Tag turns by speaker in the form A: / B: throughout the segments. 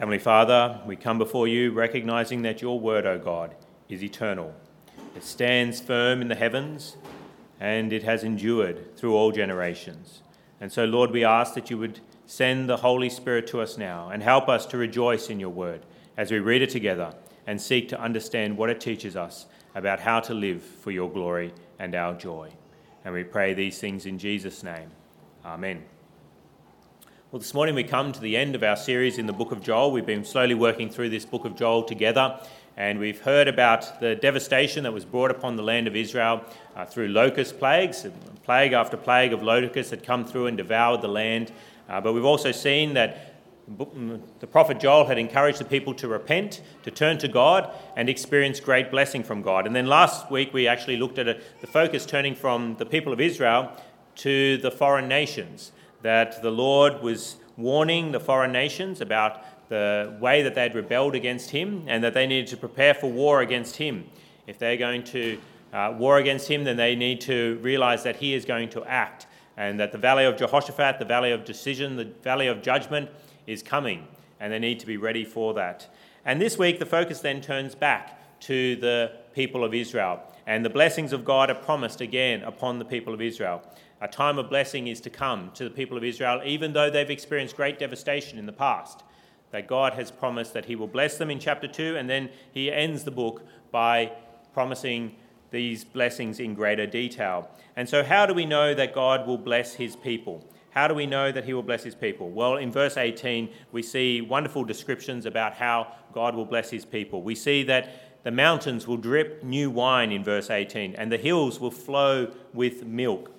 A: Heavenly Father, we come before you recognizing that your word, O God, is eternal. It stands firm in the heavens and it has endured through all generations. And so, Lord, we ask that you would send the Holy Spirit to us now and help us to rejoice in your word as we read it together and seek to understand what it teaches us about how to live for your glory and our joy. And we pray these things in Jesus' name. Amen. Well, this morning we come to the end of our series in the book of Joel. We've been slowly working through this book of Joel together, and we've heard about the devastation that was brought upon the land of Israel uh, through locust plagues. Plague after plague of locusts had come through and devoured the land. Uh, but we've also seen that the prophet Joel had encouraged the people to repent, to turn to God, and experience great blessing from God. And then last week we actually looked at a, the focus turning from the people of Israel to the foreign nations that the Lord was warning the foreign nations about the way that they'd rebelled against him and that they needed to prepare for war against him. If they're going to uh, war against him, then they need to realize that he is going to act and that the valley of Jehoshaphat, the valley of decision, the valley of judgment is coming and they need to be ready for that. And this week, the focus then turns back to the people of Israel. And the blessings of God are promised again upon the people of Israel. A time of blessing is to come to the people of Israel, even though they've experienced great devastation in the past. That God has promised that He will bless them in chapter 2, and then He ends the book by promising these blessings in greater detail. And so, how do we know that God will bless His people? How do we know that He will bless His people? Well, in verse 18, we see wonderful descriptions about how God will bless His people. We see that the mountains will drip new wine in verse 18, and the hills will flow with milk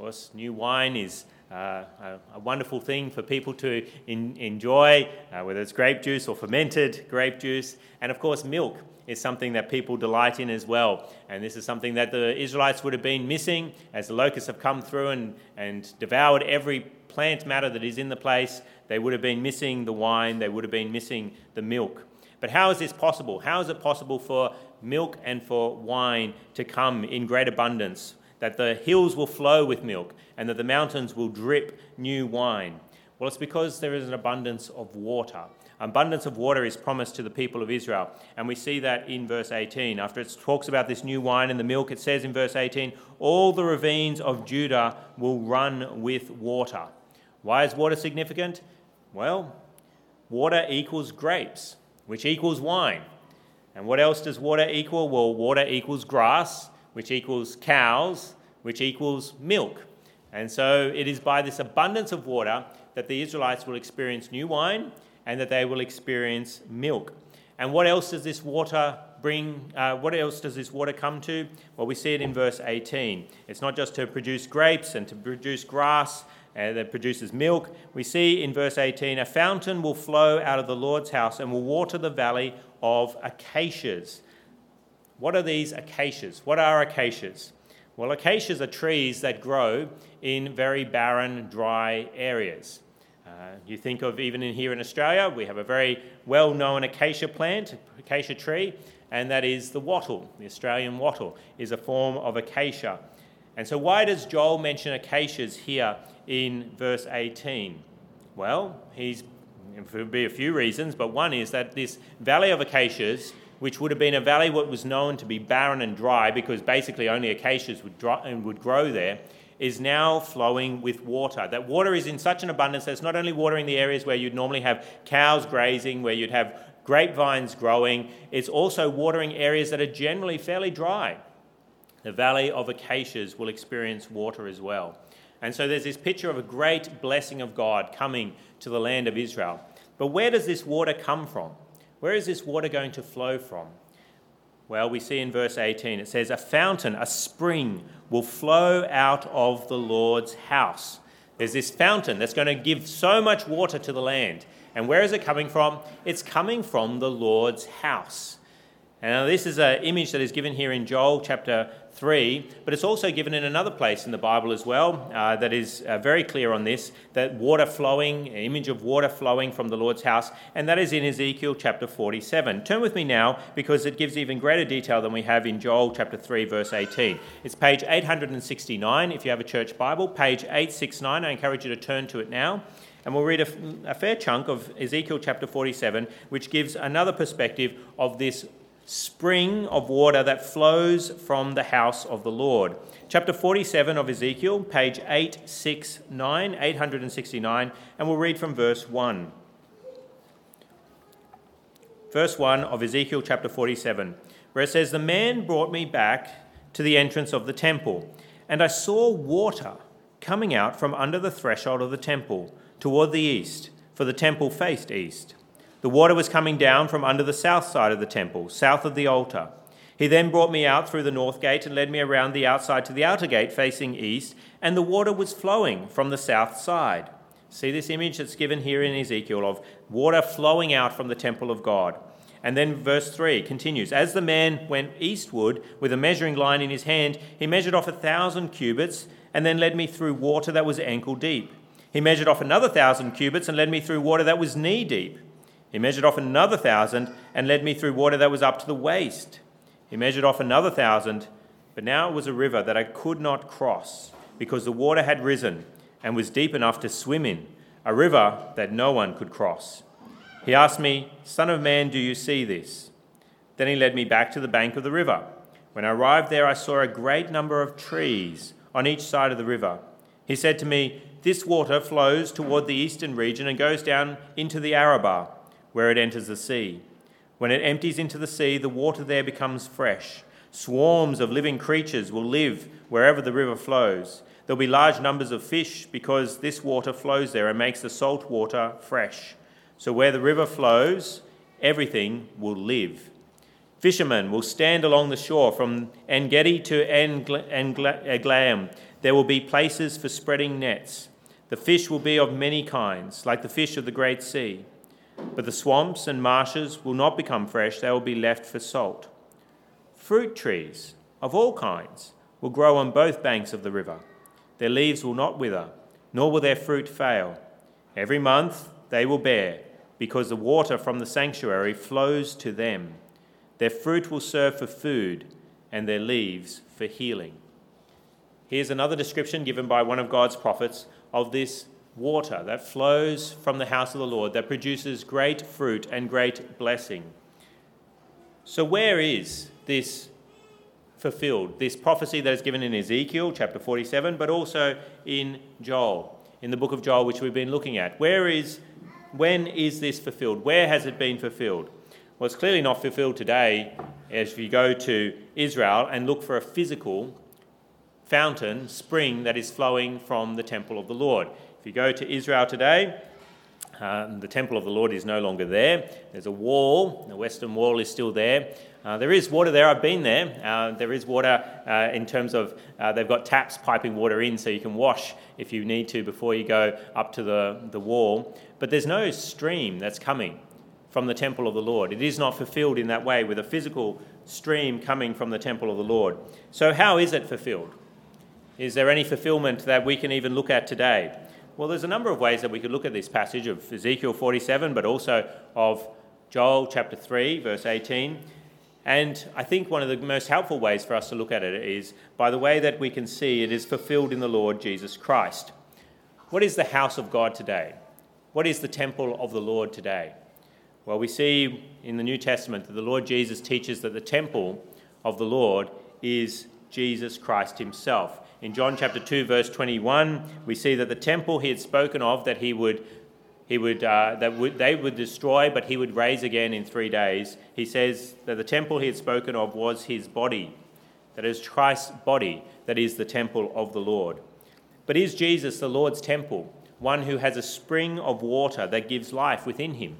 A: course, new wine is uh, a, a, wonderful thing for people to in, enjoy, uh, whether it's grape juice or fermented grape juice. And of course, milk is something that people delight in as well. And this is something that the Israelites would have been missing as the locusts have come through and, and devoured every plant matter that is in the place. They would have been missing the wine, they would have been missing the milk. But how is this possible? How is it possible for milk and for wine to come in great abundance that the hills will flow with milk, and that the mountains will drip new wine? Well, it's because there is an abundance of water. Abundance of water is promised to the people of Israel. And we see that in verse 18. After it talks about this new wine and the milk, it says in verse 18, All the ravines of Judah will run with water. Why is water significant? Well, water equals grapes, which equals wine. And what else does water equal? Well, water equals grass, which equals cows, which equals milk. And so it is by this abundance of water that the Israelites will experience new wine and that they will experience milk. And what else does this water bring? Uh, what else does this water come to? Well, we see it in verse 18. It's not just to produce grapes and to produce grass and that produces milk. We see in verse 18 a fountain will flow out of the Lord's house and will water the valley of acacias. What are these acacias? What are acacias? Well, acacias are trees that grow in very barren, dry areas. Uh, you think of even in here in Australia, we have a very well known acacia plant, acacia tree, and that is the wattle. The Australian wattle is a form of acacia. And so, why does Joel mention acacias here in verse 18? Well, he's, there be a few reasons, but one is that this valley of acacias which would have been a valley what was known to be barren and dry because basically only acacias would, dry, would grow there, is now flowing with water. That water is in such an abundance that it's not only watering the areas where you'd normally have cows grazing, where you'd have grapevines growing, it's also watering areas that are generally fairly dry. The valley of acacias will experience water as well. And so there's this picture of a great blessing of God coming to the land of Israel. But where does this water come from? Where is this water going to flow from? Well, we see in verse 18 it says, A fountain, a spring, will flow out of the Lord's house. There's this fountain that's going to give so much water to the land. And where is it coming from? It's coming from the Lord's house. And this is an image that is given here in Joel chapter 3, but it's also given in another place in the Bible as well uh, that is uh, very clear on this that water flowing, image of water flowing from the Lord's house, and that is in Ezekiel chapter 47. Turn with me now because it gives even greater detail than we have in Joel chapter 3, verse 18. It's page 869 if you have a church Bible, page 869. I encourage you to turn to it now. And we'll read a, a fair chunk of Ezekiel chapter 47, which gives another perspective of this spring of water that flows from the house of the Lord. Chapter 47 of Ezekiel, page 869, 869, and we'll read from verse 1. Verse 1 of Ezekiel chapter 47, where it says, The man brought me back to the entrance of the temple, and I saw water coming out from under the threshold of the temple toward the east, for the temple faced east. The water was coming down from under the south side of the temple, south of the altar. He then brought me out through the north gate and led me around the outside to the outer gate facing east, and the water was flowing from the south side. See this image that's given here in Ezekiel of water flowing out from the temple of God. And then verse 3 continues As the man went eastward with a measuring line in his hand, he measured off a thousand cubits and then led me through water that was ankle deep. He measured off another thousand cubits and led me through water that was knee deep. He measured off another thousand and led me through water that was up to the waist. He measured off another thousand, but now it was a river that I could not cross because the water had risen and was deep enough to swim in, a river that no one could cross. He asked me, Son of man, do you see this? Then he led me back to the bank of the river. When I arrived there, I saw a great number of trees on each side of the river. He said to me, This water flows toward the eastern region and goes down into the Arabah where it enters the sea. When it empties into the sea, the water there becomes fresh. Swarms of living creatures will live wherever the river flows. There'll be large numbers of fish because this water flows there and makes the salt water fresh. So where the river flows, everything will live. Fishermen will stand along the shore from Engedi to Eglaim. There will be places for spreading nets. The fish will be of many kinds, like the fish of the great sea. But the swamps and marshes will not become fresh, they will be left for salt. Fruit trees of all kinds will grow on both banks of the river. Their leaves will not wither, nor will their fruit fail. Every month they will bear, because the water from the sanctuary flows to them. Their fruit will serve for food, and their leaves for healing. Here's another description given by one of God's prophets of this water that flows from the house of the Lord, that produces great fruit and great blessing. So, where is this fulfilled? This prophecy that is given in Ezekiel chapter 47, but also in Joel, in the book of Joel, which we've been looking at. Where is, when is this fulfilled? Where has it been fulfilled? Well, it's clearly not fulfilled today as you go to Israel and look for a physical fountain, spring that is flowing from the temple of the Lord. If you go to Israel today, um, the temple of the Lord is no longer there. There's a wall, the western wall is still there. Uh, there is water there, I've been there. Uh, there is water uh, in terms of uh, they've got taps piping water in so you can wash if you need to before you go up to the, the wall. But there's no stream that's coming from the temple of the Lord. It is not fulfilled in that way with a physical stream coming from the temple of the Lord. So, how is it fulfilled? Is there any fulfillment that we can even look at today? Well, there's a number of ways that we could look at this passage of Ezekiel 47, but also of Joel chapter 3, verse 18. And I think one of the most helpful ways for us to look at it is by the way that we can see it is fulfilled in the Lord Jesus Christ. What is the house of God today? What is the temple of the Lord today? Well, we see in the New Testament that the Lord Jesus teaches that the temple of the Lord is Jesus Christ himself. In John chapter 2, verse 21, we see that the temple he had spoken of that he would, he would, uh, that would, they would destroy, but he would raise again in three days. He says that the temple he had spoken of was his body, that is Christ's body, that is the temple of the Lord. But is Jesus the Lord's temple, one who has a spring of water that gives life within him?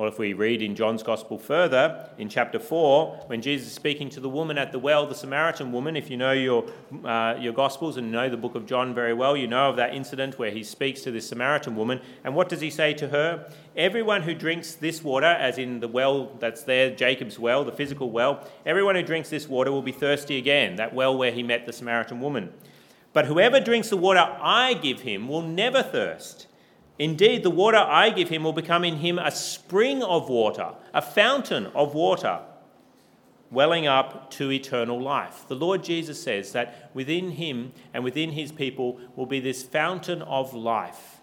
A: Well, if we read in John's Gospel further, in chapter 4, when Jesus is speaking to the woman at the well, the Samaritan woman, if you know your, uh, your Gospels and know the book of John very well, you know of that incident where he speaks to this Samaritan woman. And what does he say to her? Everyone who drinks this water, as in the well that's there, Jacob's well, the physical well, everyone who drinks this water will be thirsty again, that well where he met the Samaritan woman. But whoever drinks the water I give him will never thirst. Indeed, the water I give him will become in him a spring of water, a fountain of water, welling up to eternal life. The Lord Jesus says that within him and within his people will be this fountain of life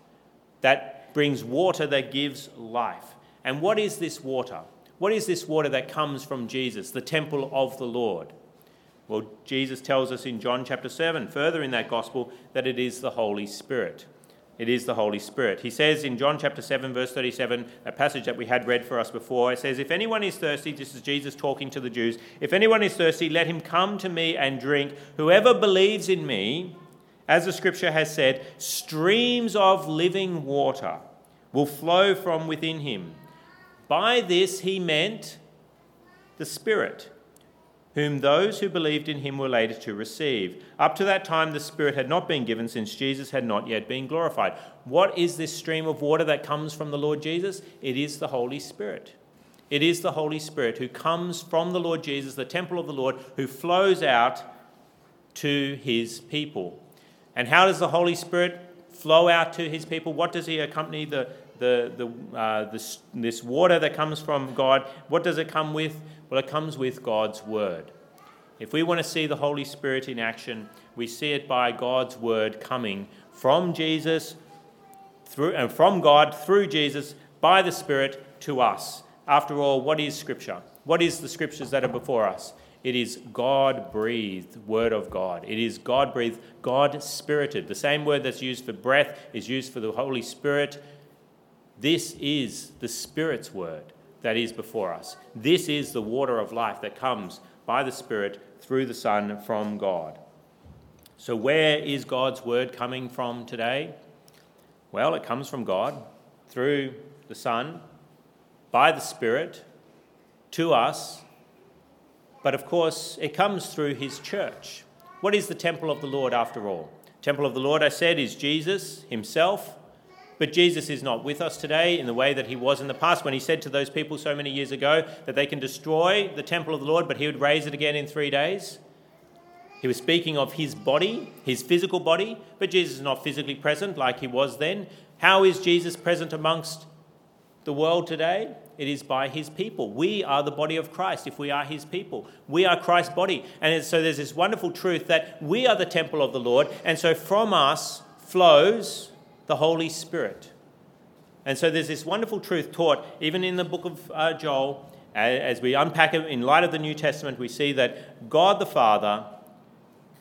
A: that brings water that gives life. And what is this water? What is this water that comes from Jesus, the temple of the Lord? Well, Jesus tells us in John chapter 7, further in that gospel, that it is the Holy Spirit. It is the Holy Spirit. He says in John chapter 7, verse 37, a passage that we had read for us before, it says, If anyone is thirsty, this is Jesus talking to the Jews, if anyone is thirsty, let him come to me and drink. Whoever believes in me, as the scripture has said, streams of living water will flow from within him. By this he meant the Spirit whom those who believed in him were later to receive. Up to that time, the Spirit had not been given since Jesus had not yet been glorified. What is this stream of water that comes from the Lord Jesus? It is the Holy Spirit. It is the Holy Spirit who comes from the Lord Jesus, the temple of the Lord, who flows out to his people. And how does the Holy Spirit flow out to his people? What does he accompany the, the, the, uh, this, this water that comes from God? What does it come with? Well, it comes with God's Word. If we want to see the Holy Spirit in action, we see it by God's Word coming from Jesus through, and from God through Jesus by the Spirit to us. After all, what is Scripture? What is the Scriptures that are before us? It is God breathed Word of God. It is God breathed, God spirited. The same word that's used for breath is used for the Holy Spirit. This is the Spirit's Word that is before us. This is the water of life that comes by the Spirit through the Son from God. So, where is God's word coming from today? Well, it comes from God through the Son, by the Spirit, to us. But of course, it comes through His church. What is the temple of the Lord after all? Temple of the Lord, I said, is Jesus Himself but Jesus is not with us today in the way that he was in the past when he said to those people so many years ago that they can destroy the temple of the Lord, but he would raise it again in three days. He was speaking of his body, his physical body, but Jesus is not physically present like he was then. How is Jesus present amongst the world today? It is by his people. We are the body of Christ if we are his people. We are Christ's body. And so there's this wonderful truth that we are the temple of the Lord, and so from us flows the Holy Spirit. And so there's this wonderful truth taught, even in the book of uh, Joel, as we unpack it in light of the New Testament, we see that God the Father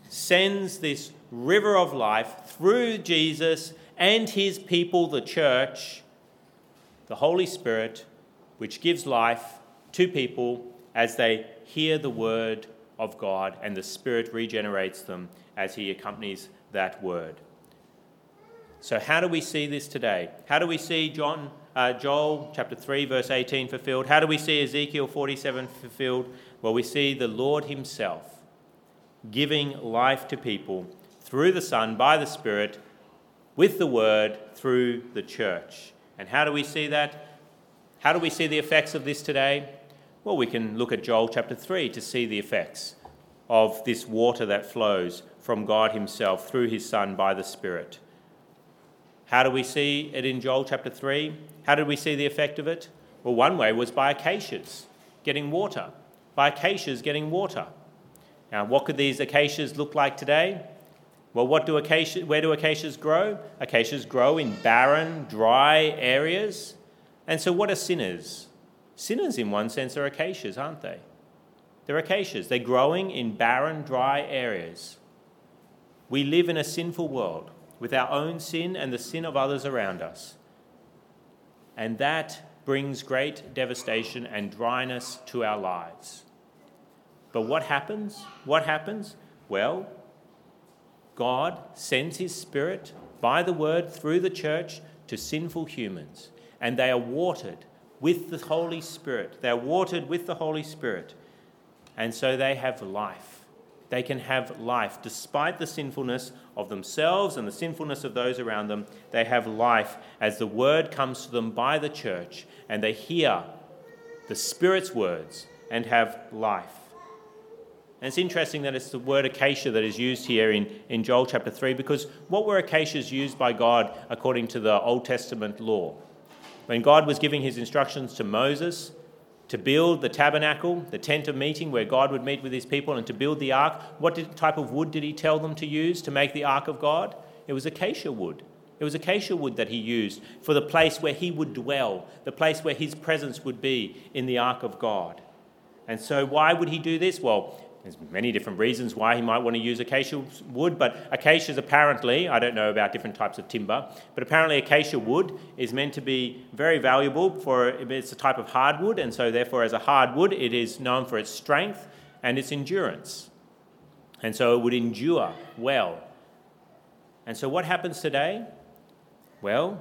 A: sends this river of life through Jesus and his people, the church, the Holy Spirit, which gives life to people as they hear the word of God, and the Spirit regenerates them as he accompanies that word. So, how do we see this today? How do we see John, uh, Joel chapter 3, verse 18 fulfilled? How do we see Ezekiel 47 fulfilled? Well, we see the Lord Himself giving life to people through the Son, by the Spirit, with the Word, through the church. And how do we see that? How do we see the effects of this today? Well, we can look at Joel chapter 3 to see the effects of this water that flows from God Himself through His Son by the Spirit. How do we see it in Joel chapter 3? How did we see the effect of it? Well, one way was by acacias getting water, by acacias getting water. Now, what could these acacias look like today? Well, what do acacia, where do acacias grow? Acacias grow in barren, dry areas. And so, what are sinners? Sinners, in one sense, are acacias, aren't they? They're acacias. They're growing in barren, dry areas. We live in a sinful world with our own sin and the sin of others around us. And that brings great devastation and dryness to our lives. But what happens? What happens? Well, God sends His Spirit by the Word through the church to sinful humans, and they are watered with the Holy Spirit. They are watered with the Holy Spirit, and so they have life they can have life. Despite the sinfulness of themselves and the sinfulness of those around them, they have life as the word comes to them by the church and they hear the Spirit's words and have life. And it's interesting that it's the word acacia that is used here in, in Joel chapter 3 because what were acacias used by God according to the Old Testament law? When God was giving his instructions to Moses, to build the tabernacle, the tent of meeting where God would meet with his people, and to build the ark, what did, type of wood did he tell them to use to make the ark of God? It was acacia wood. It was acacia wood that he used for the place where he would dwell, the place where his presence would be in the ark of God. And so, why would he do this? Well, there's many different reasons why he might want to use acacia wood, but acacias apparently, I don't know about different types of timber, but apparently acacia wood is meant to be very valuable for it's a type of hardwood, and so therefore as a hardwood it is known for its strength and its endurance. And so it would endure well. And so what happens today? Well,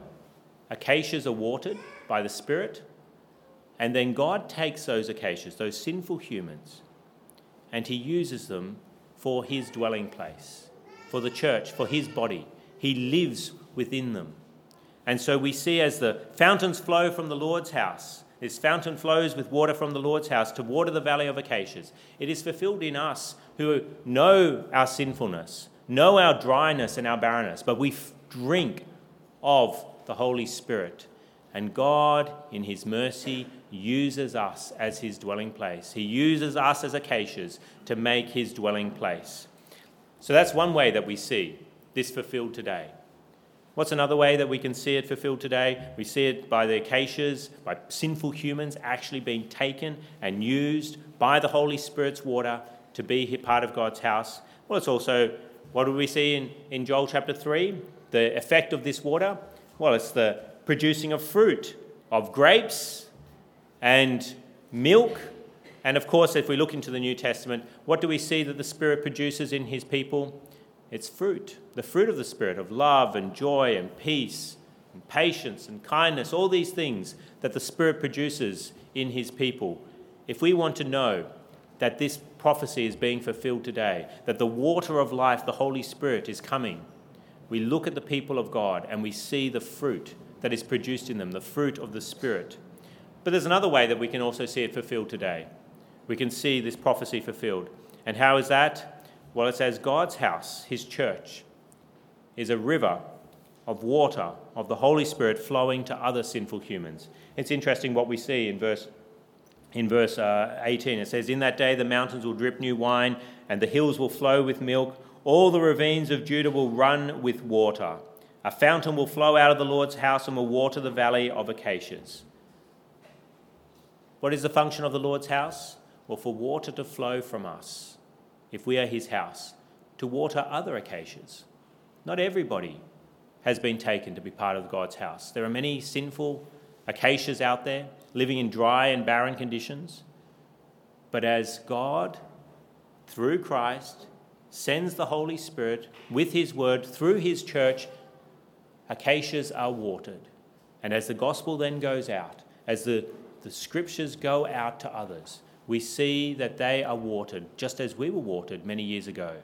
A: acacias are watered by the Spirit, and then God takes those acacias, those sinful humans, and he uses them for his dwelling place, for the church, for his body. He lives within them. And so we see as the fountains flow from the Lord's house, this fountain flows with water from the Lord's house to water the valley of acacias. It is fulfilled in us who know our sinfulness, know our dryness and our barrenness, but we drink of the Holy Spirit. And God, in His mercy, uses us as his dwelling place. He uses us as acacias to make his dwelling place. So that's one way that we see this fulfilled today. What's another way that we can see it fulfilled today? We see it by the acacias, by sinful humans actually being taken and used by the Holy Spirit's water to be part of God's house. Well, it's also, what do we see in, in Joel chapter 3? The effect of this water? Well, it's the producing of fruit, of grapes, and milk. And of course, if we look into the New Testament, what do we see that the Spirit produces in his people? It's fruit, the fruit of the Spirit of love and joy and peace and patience and kindness, all these things that the Spirit produces in his people. If we want to know that this prophecy is being fulfilled today, that the water of life, the Holy Spirit, is coming, we look at the people of God and we see the fruit that is produced in them, the fruit of the Spirit. But there's another way that we can also see it fulfilled today. We can see this prophecy fulfilled. And how is that? Well, it says God's house, his church, is a river of water of the Holy Spirit flowing to other sinful humans. It's interesting what we see in verse in verse uh, 18. It says, In that day the mountains will drip new wine, and the hills will flow with milk. All the ravines of Judah will run with water. A fountain will flow out of the Lord's house and will water the valley of acacias. What is the function of the Lord's house? Well, for water to flow from us, if we are his house, to water other acacias. Not everybody has been taken to be part of God's house. There are many sinful acacias out there living in dry and barren conditions. But as God, through Christ, sends the Holy Spirit with his word through his church, acacias are watered. And as the gospel then goes out, as the the scriptures go out to others, we see that they are watered just as we were watered many years ago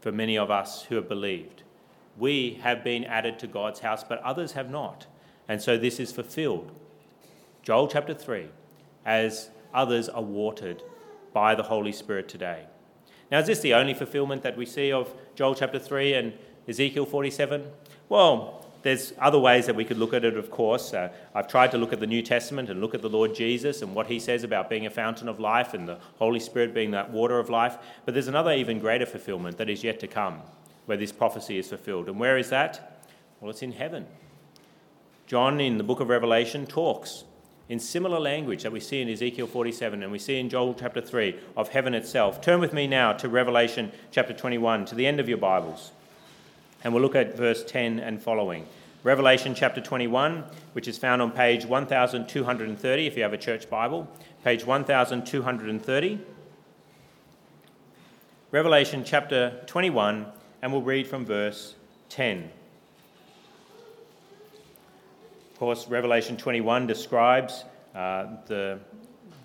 A: for many of us who have believed. We have been added to God's house, but others have not. And so this is fulfilled. Joel chapter 3, as others are watered by the Holy Spirit today. Now, is this the only fulfillment that we see of Joel chapter 3 and Ezekiel 47? Well, there's other ways that we could look at it, of course. Uh, I've tried to look at the New Testament and look at the Lord Jesus and what he says about being a fountain of life and the Holy Spirit being that water of life. But there's another even greater fulfillment that is yet to come where this prophecy is fulfilled. And where is that? Well, it's in heaven. John in the book of Revelation talks in similar language that we see in Ezekiel 47 and we see in Joel chapter 3 of heaven itself. Turn with me now to Revelation chapter 21, to the end of your Bibles. And we'll look at verse 10 and following. Revelation chapter 21, which is found on page 1230 if you have a church Bible, page 1230. Revelation chapter 21, and we'll read from verse 10. Of course, Revelation 21 describes uh, the,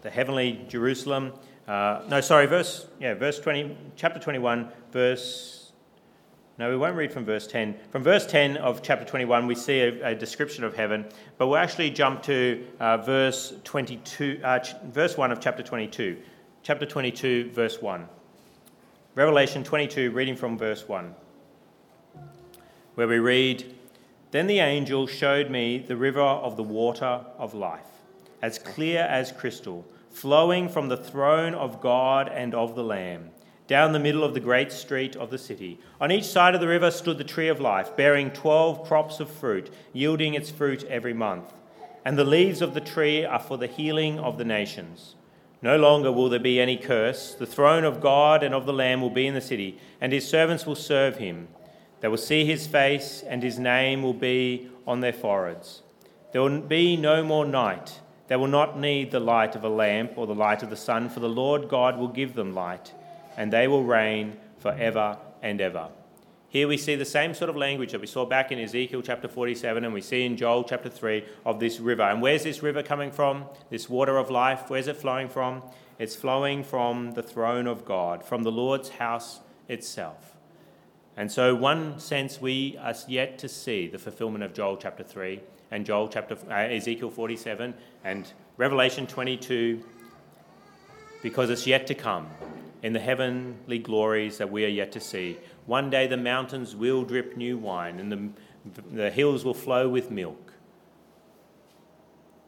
A: the heavenly Jerusalem. Uh, no, sorry, verse, yeah, verse 20, chapter 21, verse no, we won't read from verse 10. From verse 10 of chapter 21, we see a, a description of heaven, but we'll actually jump to uh, verse 22, uh, ch- verse 1 of chapter 22. Chapter 22, verse 1. Revelation 22, reading from verse 1, where we read, Then the angel showed me the river of the water of life, as clear as crystal, flowing from the throne of God and of the Lamb down the middle of the great street of the city. On each side of the river stood the tree of life, bearing twelve crops of fruit, yielding its fruit every month. And the leaves of the tree are for the healing of the nations. No longer will there be any curse. The throne of God and of the Lamb will be in the city, and his servants will serve him. They will see his face, and his name will be on their foreheads. There will be no more night. They will not need the light of a lamp or the light of the sun, for the Lord God will give them light, and they will reign forever and ever. Here we see the same sort of language that we saw back in Ezekiel chapter 47 and we see in Joel chapter 3 of this river. And where's this river coming from? This water of life, where's it flowing from? It's flowing from the throne of God, from the Lord's house itself. And so, one sense, we are yet to see the fulfillment of Joel chapter 3 and Joel chapter uh, Ezekiel 47 and Revelation 22 because it's yet to come in the heavenly glories that we are yet to see. One day the mountains will drip new wine and the, the hills will flow with milk.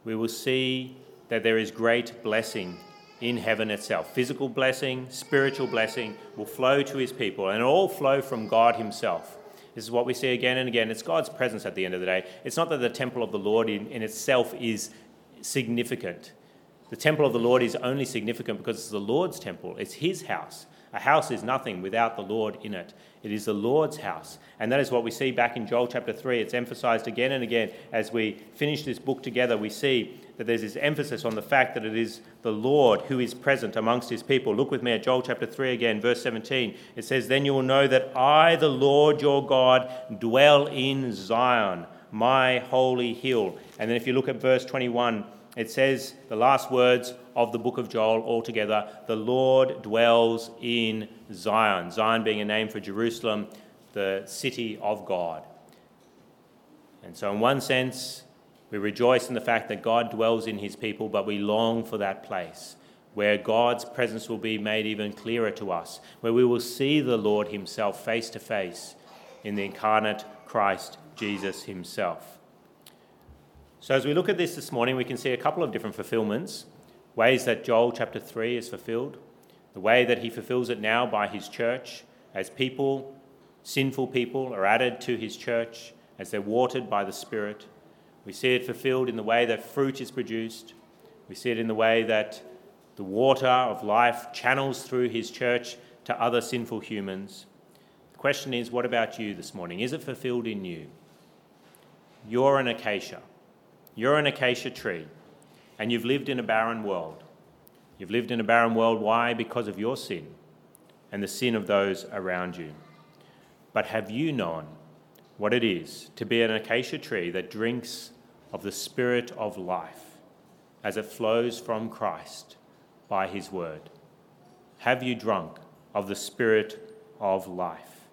A: We will see that there is great blessing in heaven itself. Physical blessing, spiritual blessing will flow to his people and all flow from God himself. This is what we see again and again. It's God's presence at the end of the day. It's not that the temple of the Lord in, in itself is significant. The temple of the Lord is only significant because it's the Lord's temple, it's his house. A house is nothing without the Lord in it. It is the Lord's house. And that is what we see back in Joel chapter 3. It's emphasized again and again as we finish this book together. We see that there's this emphasis on the fact that it is the Lord who is present amongst his people. Look with me at Joel chapter 3 again, verse 17. It says, Then you will know that I, the Lord your God, dwell in Zion, my holy hill. And then if you look at verse 21, it says the last words of the book of Joel altogether the Lord dwells in Zion. Zion being a name for Jerusalem, the city of God. And so, in one sense, we rejoice in the fact that God dwells in his people, but we long for that place where God's presence will be made even clearer to us, where we will see the Lord himself face to face in the incarnate Christ Jesus himself. So, as we look at this this morning, we can see a couple of different fulfillments ways that Joel chapter 3 is fulfilled, the way that he fulfills it now by his church, as people, sinful people, are added to his church, as they're watered by the Spirit. We see it fulfilled in the way that fruit is produced. We see it in the way that the water of life channels through his church to other sinful humans. The question is, what about you this morning? Is it fulfilled in you? You're an acacia. You're an acacia tree, and you've lived in a barren world. You've lived in a barren world. Why? Because of your sin and the sin of those around you. But have you known what it is to be an acacia tree that drinks of the Spirit of life as it flows from Christ by His Word? Have you drunk of the Spirit of life?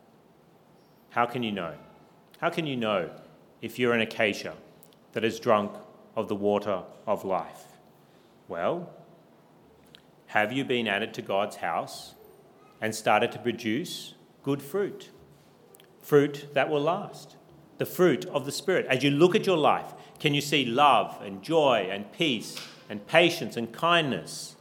A: How can you know? How can you know if you're an acacia? That is drunk of the water of life. Well, have you been added to God's house and started to produce good fruit? Fruit that will last. The fruit of the Spirit. As you look at your life, can you see love and joy and peace and patience and kindness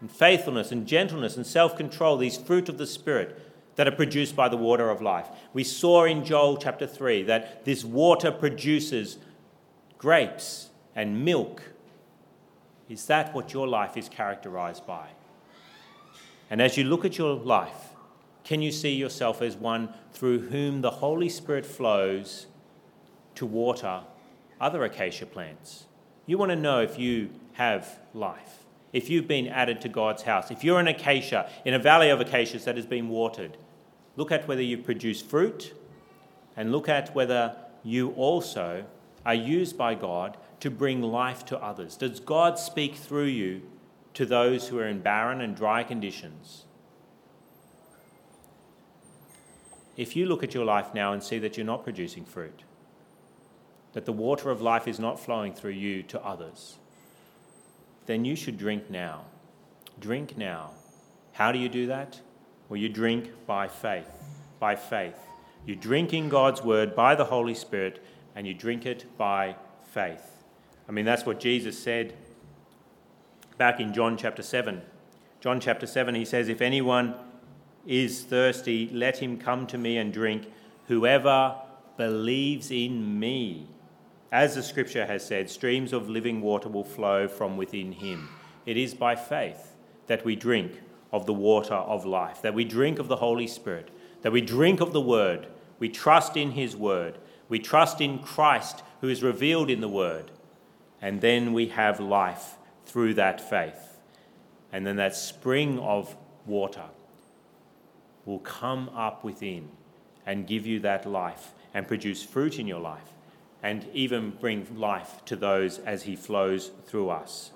A: and faithfulness and gentleness and self control, these fruit of the Spirit that are produced by the water of life? We saw in Joel chapter 3 that this water produces grapes and milk. Is that what your life is characterized by? And as you look at your life, can you see yourself as one through whom the Holy Spirit flows to water other acacia plants? You want to know if you have life, if you've been added to God's house, if you're an acacia in a valley of acacias that has been watered. Look at whether you produce fruit and look at whether you also are used by God to bring life to others? Does God speak through you to those who are in barren and dry conditions? If you look at your life now and see that you're not producing fruit, that the water of life is not flowing through you to others, then you should drink now. Drink now. How do you do that? Well, you drink by faith. By faith. You drink in God's word by the Holy Spirit and you drink it by faith. I mean, that's what Jesus said back in John chapter 7. John chapter 7, he says, If anyone is thirsty, let him come to me and drink. Whoever believes in me, as the scripture has said, streams of living water will flow from within him. It is by faith that we drink of the water of life, that we drink of the Holy Spirit, that we drink of the Word, we trust in His Word, we trust in Christ who is revealed in the Word, and then we have life through that faith. And then that spring of water will come up within and give you that life and produce fruit in your life and even bring life to those as He flows through us.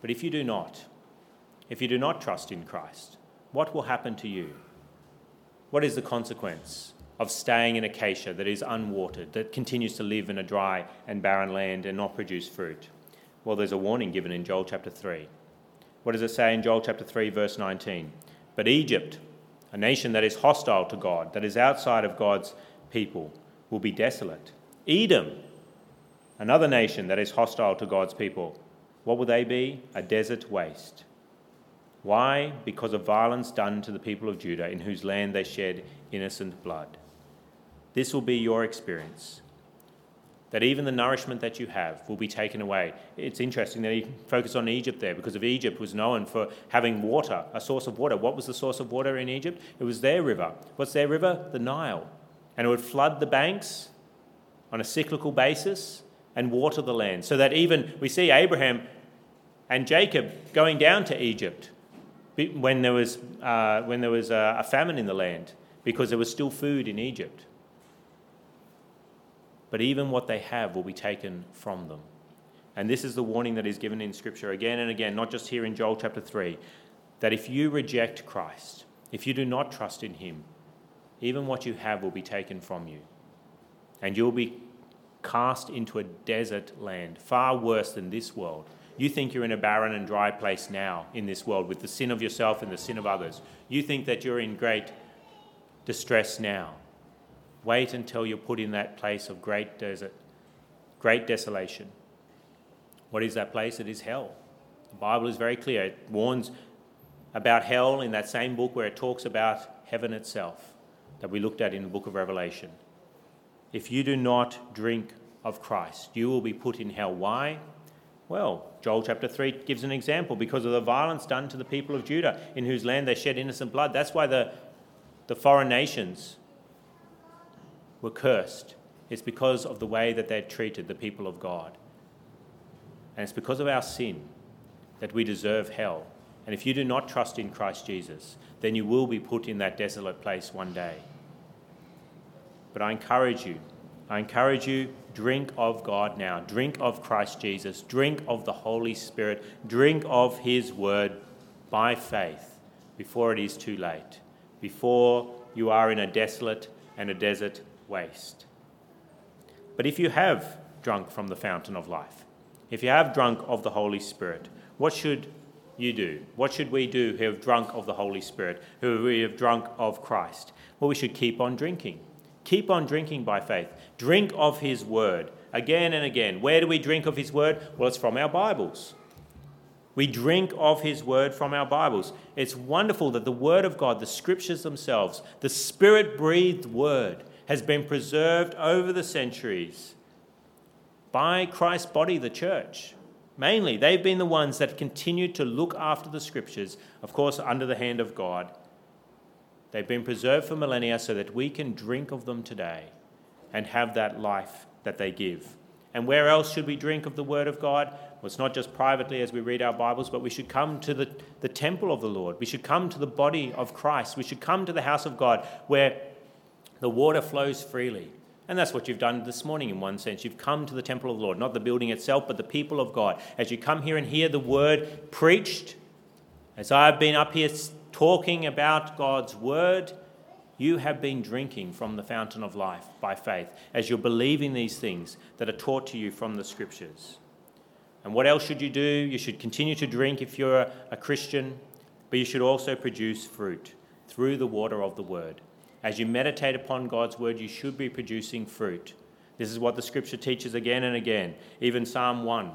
A: But if you do not, if you do not trust in Christ, what will happen to you? What is the consequence of staying in acacia that is unwatered, that continues to live in a dry and barren land and not produce fruit? Well, there's a warning given in Joel chapter 3. What does it say in Joel chapter 3, verse 19? But Egypt, a nation that is hostile to God, that is outside of God's people, will be desolate. Edom, another nation that is hostile to God's people, what will they be? A desert waste. Why? Because of violence done to the people of Judah, in whose land they shed innocent blood. This will be your experience. That even the nourishment that you have will be taken away. It's interesting that he focused on Egypt there because of Egypt was known for having water, a source of water. What was the source of water in Egypt? It was their river. What's their river? The Nile. And it would flood the banks on a cyclical basis and water the land. So that even we see Abraham and Jacob going down to Egypt when there was, uh, when there was a, a famine in the land because there was still food in Egypt. But even what they have will be taken from them. And this is the warning that is given in Scripture again and again, not just here in Joel chapter 3, that if you reject Christ, if you do not trust in Him, even what you have will be taken from you. And you'll be cast into a desert land, far worse than this world. You think you're in a barren and dry place now in this world with the sin of yourself and the sin of others. You think that you're in great distress now. Wait until you're put in that place of great desert, great desolation. What is that place? It is hell. The Bible is very clear. It warns about hell in that same book where it talks about heaven itself that we looked at in the book of Revelation. If you do not drink of Christ, you will be put in hell. Why? Well, Joel chapter 3 gives an example because of the violence done to the people of Judah, in whose land they shed innocent blood. That's why the, the foreign nations were cursed. It's because of the way that they treated the people of God. And it's because of our sin that we deserve hell. And if you do not trust in Christ Jesus, then you will be put in that desolate place one day. But I encourage you, I encourage you Drink of God now. Drink of Christ Jesus. Drink of the Holy Spirit. Drink of His Word by faith before it is too late, before you are in a desolate and a desert waste. But if you have drunk from the fountain of life, if you have drunk of the Holy Spirit, what should you do? What should we do who have drunk of the Holy Spirit, who we have drunk of Christ? Well, we should keep on drinking. Keep on drinking by faith. Drink of His Word again and again. Where do we drink of His Word? Well, it's from our Bibles. We drink of His Word from our Bibles. It's wonderful that the Word of God, the Scriptures themselves, the Spirit breathed Word, has been preserved over the centuries by Christ's body, the church. Mainly, they've been the ones that continued to look after the Scriptures, of course, under the hand of God They've been preserved for millennia so that we can drink of them today and have that life that they give. And where else should we drink of the Word of God? Well, it's not just privately as we read our Bibles, but we should come to the, the temple of the Lord. We should come to the body of Christ. We should come to the house of God where the water flows freely. And that's what you've done this morning in one sense. You've come to the temple of the Lord, not the building itself, but the people of God. As you come here and hear the word preached, as I've been up here talking about God's word, you have been drinking from the fountain of life by faith as you're believing these things that are taught to you from the scriptures. And what else should you do? You should continue to drink if you're a Christian, but you should also produce fruit through the water of the word. As you meditate upon God's word, you should be producing fruit. This is what the scripture teaches again and again. Even Psalm 1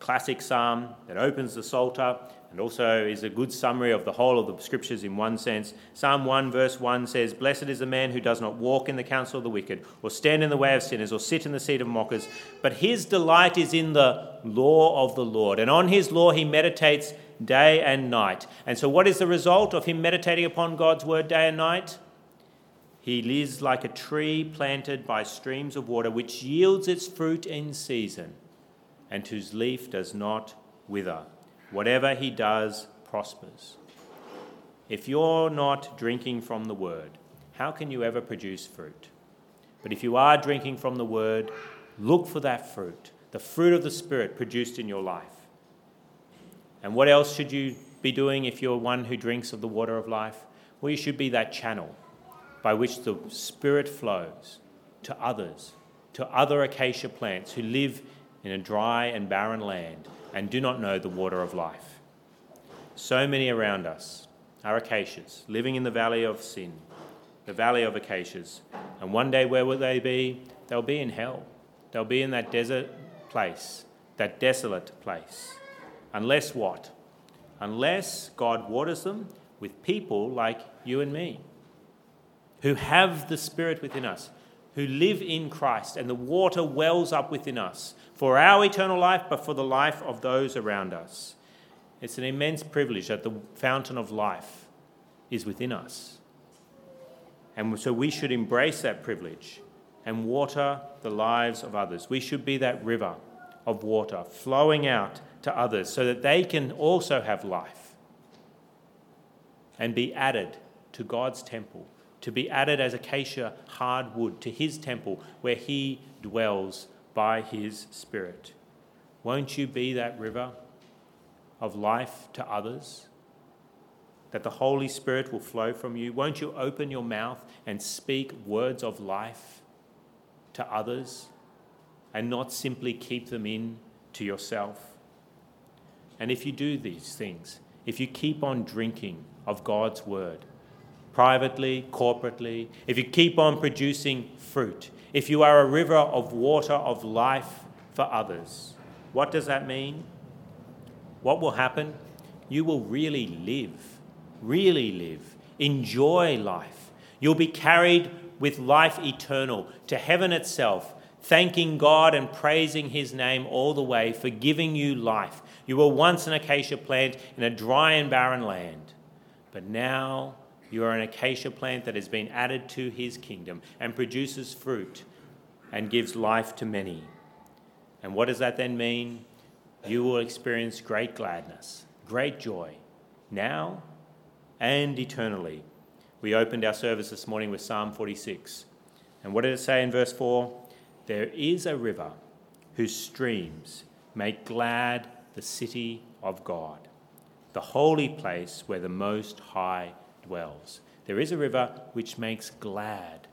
A: classic psalm that opens the Psalter and also is a good summary of the whole of the scriptures in one sense. Psalm 1, verse 1 says, Blessed is the man who does not walk in the counsel of the wicked, or stand in the way of sinners, or sit in the seat of mockers, but his delight is in the law of the Lord. And on his law he meditates day and night. And so, what is the result of him meditating upon God's word day and night? He lives like a tree planted by streams of water, which yields its fruit in season, and whose leaf does not wither. Whatever he does prospers. If you're not drinking from the word, how can you ever produce fruit? But if you are drinking from the word, look for that fruit, the fruit of the Spirit produced in your life. And what else should you be doing if you're one who drinks of the water of life? Well, you should be that channel by which the Spirit flows to others, to other acacia plants who live in a dry and barren land and do not know the water of life. So many around us are acacias, living in the valley of sin, the valley of acacias. And one day, where will they be? They'll be in hell. They'll be in that desert place, that desolate place. Unless what? Unless God waters them with people like you and me, who have the Spirit within us, who live in Christ, and the water wells up within us for our eternal life, but for the life of those around us. It's an immense privilege that the fountain of life is within us. And so we should embrace that privilege and water the lives of others. We should be that river of water flowing out to others so that they can also have life and be added to God's temple to be added as acacia hardwood to his temple where he dwells by his Spirit. Won't you be that river of life to others? That the Holy Spirit will flow from you? Won't you open your mouth and speak words of life to others and not simply keep them in to yourself? And if you do these things, if you keep on drinking of God's word, privately, corporately, if you keep on producing fruit, if you are a river of water of life for others, what does that mean? What will happen? You will really live, really live, enjoy life. You'll be carried with life eternal to heaven itself, thanking God and praising His name all the way for giving you life. You were once an acacia plant in a dry and barren land, but now you are an acacia plant that has been added to his kingdom and produces fruit and gives life to many. And what does that then mean? You will experience great gladness, great joy, now and eternally. We opened our service this morning with Psalm 46. And what did it say in verse 4? There is a river whose streams make glad the city of God, the holy place where the Most High dwells. There is a river which makes glad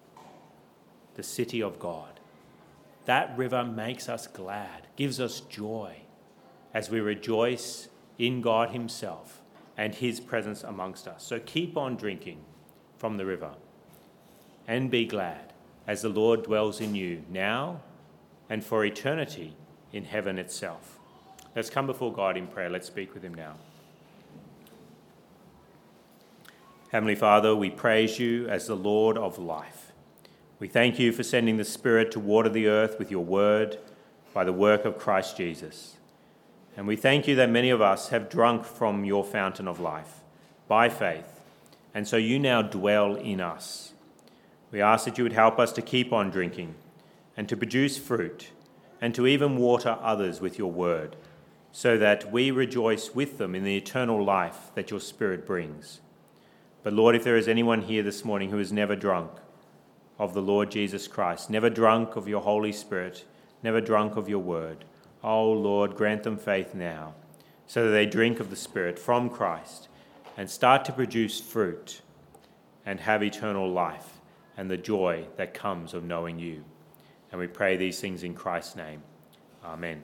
A: the city of God. That river makes us glad, gives us joy as we rejoice in God Himself and His presence amongst us. So keep on drinking from the river and be glad as the Lord dwells in you now and for eternity in heaven itself. Let's come before God in prayer. Let's speak with Him now. Heavenly Father, we praise you as the Lord of life. We thank you for sending the Spirit to water the earth with your word by the work of Christ Jesus. And we thank you that many of us have drunk from your fountain of life by faith, and so you now dwell in us. We ask that you would help us to keep on drinking and to produce fruit and to even water others with your word, so that we rejoice with them in the eternal life that your Spirit brings. But Lord, if there is anyone here this morning who has never drunk of the Lord Jesus Christ, never drunk of your Holy Spirit, never drunk of your word, oh Lord, grant them faith now, so that they drink of the Spirit from Christ and start to produce fruit and have eternal life and the joy that comes of knowing you. And we pray these things in Christ's name. Amen.